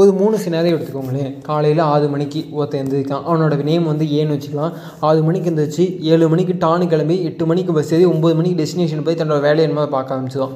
ஒரு மூணு சினாரியோ எடுத்துக்கோங்களேன். காலையில் ஆறு மணிக்கு ஒருத்தன் எழுந்திரிக்கான் அவனோட நேம் வந்து ஏன்னு வச்சுக்கலாம். ஆறு மணிக்கு எழுந்திரிச்சு ஏழு மணிக்கு டானு கிளம்பி எட்டு மணிக்கு பஸ் ஏறி ஒம்பது மணிக்கு டெஸ்டினேஷன் போய் தன்னோட வேலையை என்னமோ பார்க்க ஆரம்பிச்சிடும்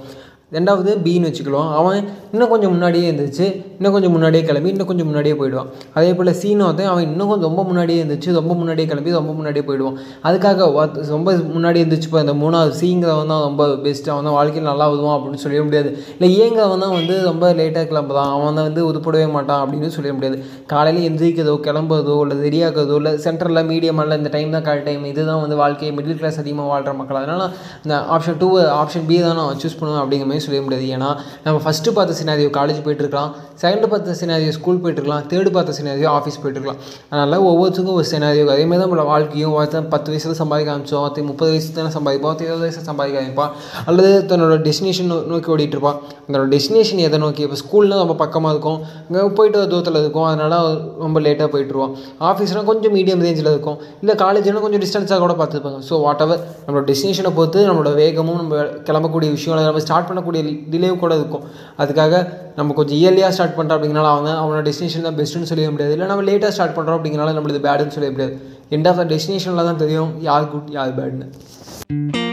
ரெண்டாவது பின்னு வச்சுக்கலாம். அவன் இன்னும் கொஞ்சம் முன்னாடியே எழுந்திரிச்சு இன்னும் கொஞ்சம் முன்னாடியே கிளம்பி இன்னும் கொஞ்சம் முன்னாடியே போயிடுவான். அதே போல் சீனு வந்து அவன் இன்னும் கொஞ்சம் ரொம்ப முன்னாடியே எழுந்திரிச்சு ரொம்ப முன்னாடியே கிளம்பி ரொம்ப முன்னாடியே போயிடுவான். அதுக்காக ரொம்ப முன்னாடி எழுந்திரிச்சு இப்போ இந்த மூணாவது சீங்கிறவன் தான் ரொம்ப பெஸ்ட்டு அவன் தான் வாழ்க்கையில் நல்லா வருவான் அப்படின்னு சொல்லிட முடியாது. இல்லை ஏங்கிறவன் தான் வந்து ரொம்ப லேட்டாக கிளம்புதான் அவன் தான் வந்து உருப்படவே மாட்டான் அப்படின்னு சொல்லிட முடியாது. காலையில் எந்திரிக்கிறதோ கிளம்புறதோ இல்லை ரெடியாகிறதோ இல்லை சென்டரில் இல்லை இந்த டைம் தான் கரெக்ட் டைம் இதுதான் வந்து வாழ்க்கையை மிடில் கிளாஸ் அதிகமாக வாழ்கிற மக்கள். அதனால் இந்த ஆப்ஷன் டூ ஆப்ஷன் பி தான் நான் சூஸ் பண்ணுவேன் அப்படிங்கிற எதுவுமே சொல்ல முடியாது. ஏன்னா நம்ம ஃபஸ்ட்டு பார்த்த சினாரியோ காலேஜ் போயிட்டுருக்கலாம். செகண்ட் பார்த்த சினாரியோ ஸ்கூல் போயிட்டுருக்கலாம். தேர்டு பார்த்த சினாரியோ ஆஃபீஸ் போயிட்டுருக்கலாம். அதனால் ஒவ்வொருத்தருக்கும் ஒரு சினாரியோ அதே மாதிரி தான் நம்மளோட வாழ்க்கையும் ஒருத்தன் பத்து வயசில் சம்பாதிக்க ஆரம்பிச்சோம் ஒருத்தன் முப்பது வயசு தானே சம்பாதிப்பான் ஒருத்தன் இருபது வயசில் சம்பாதிக்க ஆரம்பிப்பான் அல்லது தன்னோட டெஸ்டினேஷன் நோக்கி ஓடிட்டுருப்பான். இருப்பான் அதோட டெஸ்டினேஷன் எதை நோக்கி இப்போ ஸ்கூல்னால் நம்ம பக்கமாக இருக்கும். இங்கே போயிட்டு வர தூரத்தில் இருக்கும். அதனால் ரொம்ப லேட்டாக போயிட்டுருவோம் ஆஃபீஸ்னால் கொஞ்சம் மீடியம் ரேஞ்சில் இருக்கும். இல்லை காலேஜ்னால் கொஞ்சம் டிஸ்டன்ஸாக கூட பார்த்துருப்பாங்க ஸோ வாட் எவர் நம்மளோட டெஸ்டினேஷனை பொறுத்து நம்மளோட வேகமும் நம்ம கிளம்பக்கூடிய விஷயம் நம்ம ஸ்டார்ட் பண்ண பண்ணக்கூடிய டிலே கூட இருக்கும். அதுக்காக நம்ம கொஞ்சம் இயர்லியாக ஸ்டார்ட் பண்ணுறோம் அப்படிங்கனால அவங்க அவனோட டெஸ்டினேஷன் தான் பெஸ்ட்டுன்னு சொல்லிட முடியாது. இல்லை நம்ம லேட்டாக ஸ்டார்ட் பண்ணுறோம் அப்படிங்கிறனால நம்மளுக்கு பேடுன்னு சொல்ல முடியாது. எண்ட் ஆஃப் த டெஸ்டினேஷனில் தான் தெரியும் யார் குட் யார் பேட்னு